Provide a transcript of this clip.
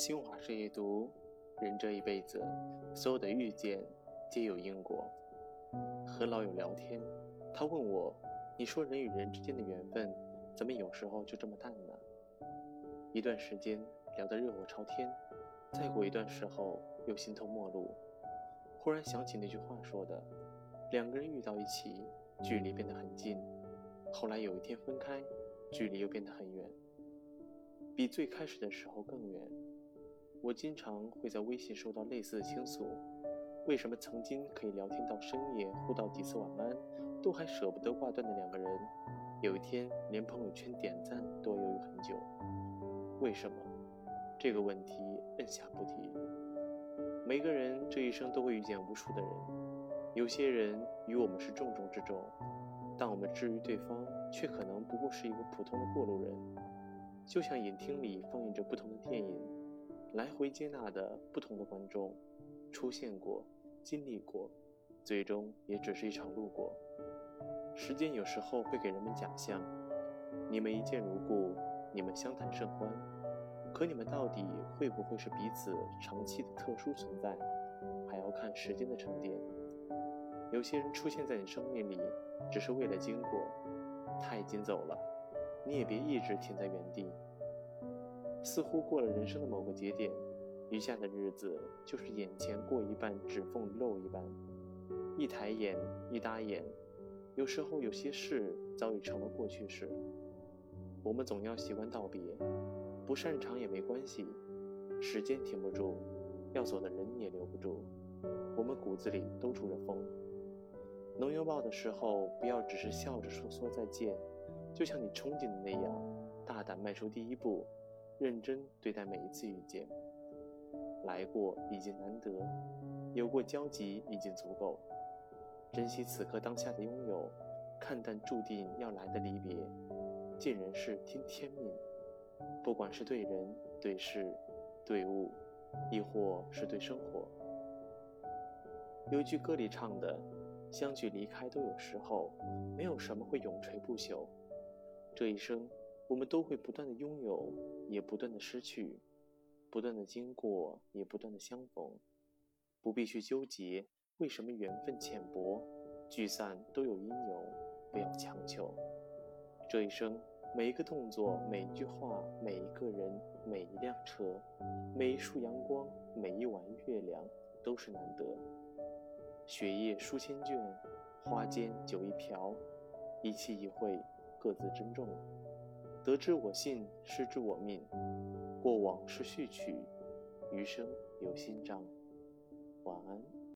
新华社一读：人这一辈子，所有的遇见皆有因果。和老友聊天，他问我：“你说人与人之间的缘分，怎么有时候就这么淡呢？”一段时间聊得热火朝天，再过一段时候又形同陌路。忽然想起那句话说的：“两个人遇到一起，距离变得很近；后来有一天分开，距离又变得很远，比最开始的时候更远。”我经常会在微信收到类似的倾诉：为什么曾经可以聊天到深夜，互道几次晚安，都还舍不得挂断的两个人，有一天连朋友圈点赞都要犹豫很久？为什么？这个问题摁下不提。每个人这一生都会遇见无数的人，有些人与我们是重中之重，但我们至于对方，却可能不过是一个普通的过路人。就像影厅里放映着不同的电影。来回接纳的不同的观众，出现过，经历过，最终也只是一场路过。时间有时候会给人们假象，你们一见如故，你们相谈甚欢，可你们到底会不会是彼此长期的特殊存在，还要看时间的沉淀。有些人出现在你生命里，只是为了经过，他已经走了，你也别一直停在原地。似乎过了人生的某个节点，余下的日子就是眼前过一半，指缝漏一半。一抬眼，一搭眼，有时候有些事早已成了过去式。我们总要习惯道别，不擅长也没关系。时间停不住，要走的人也留不住。我们骨子里都住着风。能拥抱的时候，不要只是笑着说说再见，就像你憧憬的那样，大胆迈出第一步。认真对待每一次遇见，来过已经难得，有过交集已经足够。珍惜此刻当下的拥有，看淡注定要来的离别。尽人事听天命，不管是对人、对事、对物，亦或是对生活。有一句歌里唱的：“相聚离开都有时候，没有什么会永垂不朽。”这一生。我们都会不断的拥有，也不断的失去，不断的经过，也不断的相逢。不必去纠结为什么缘分浅薄，聚散都有因由，不要强求。这一生，每一个动作，每一句话，每一个人，每一辆车，每一束阳光，每一晚月亮，都是难得。雪夜书千卷，花间酒一瓢，一期一会，各自珍重。得之我幸，失之我命。过往是序曲，余生有新章。晚安。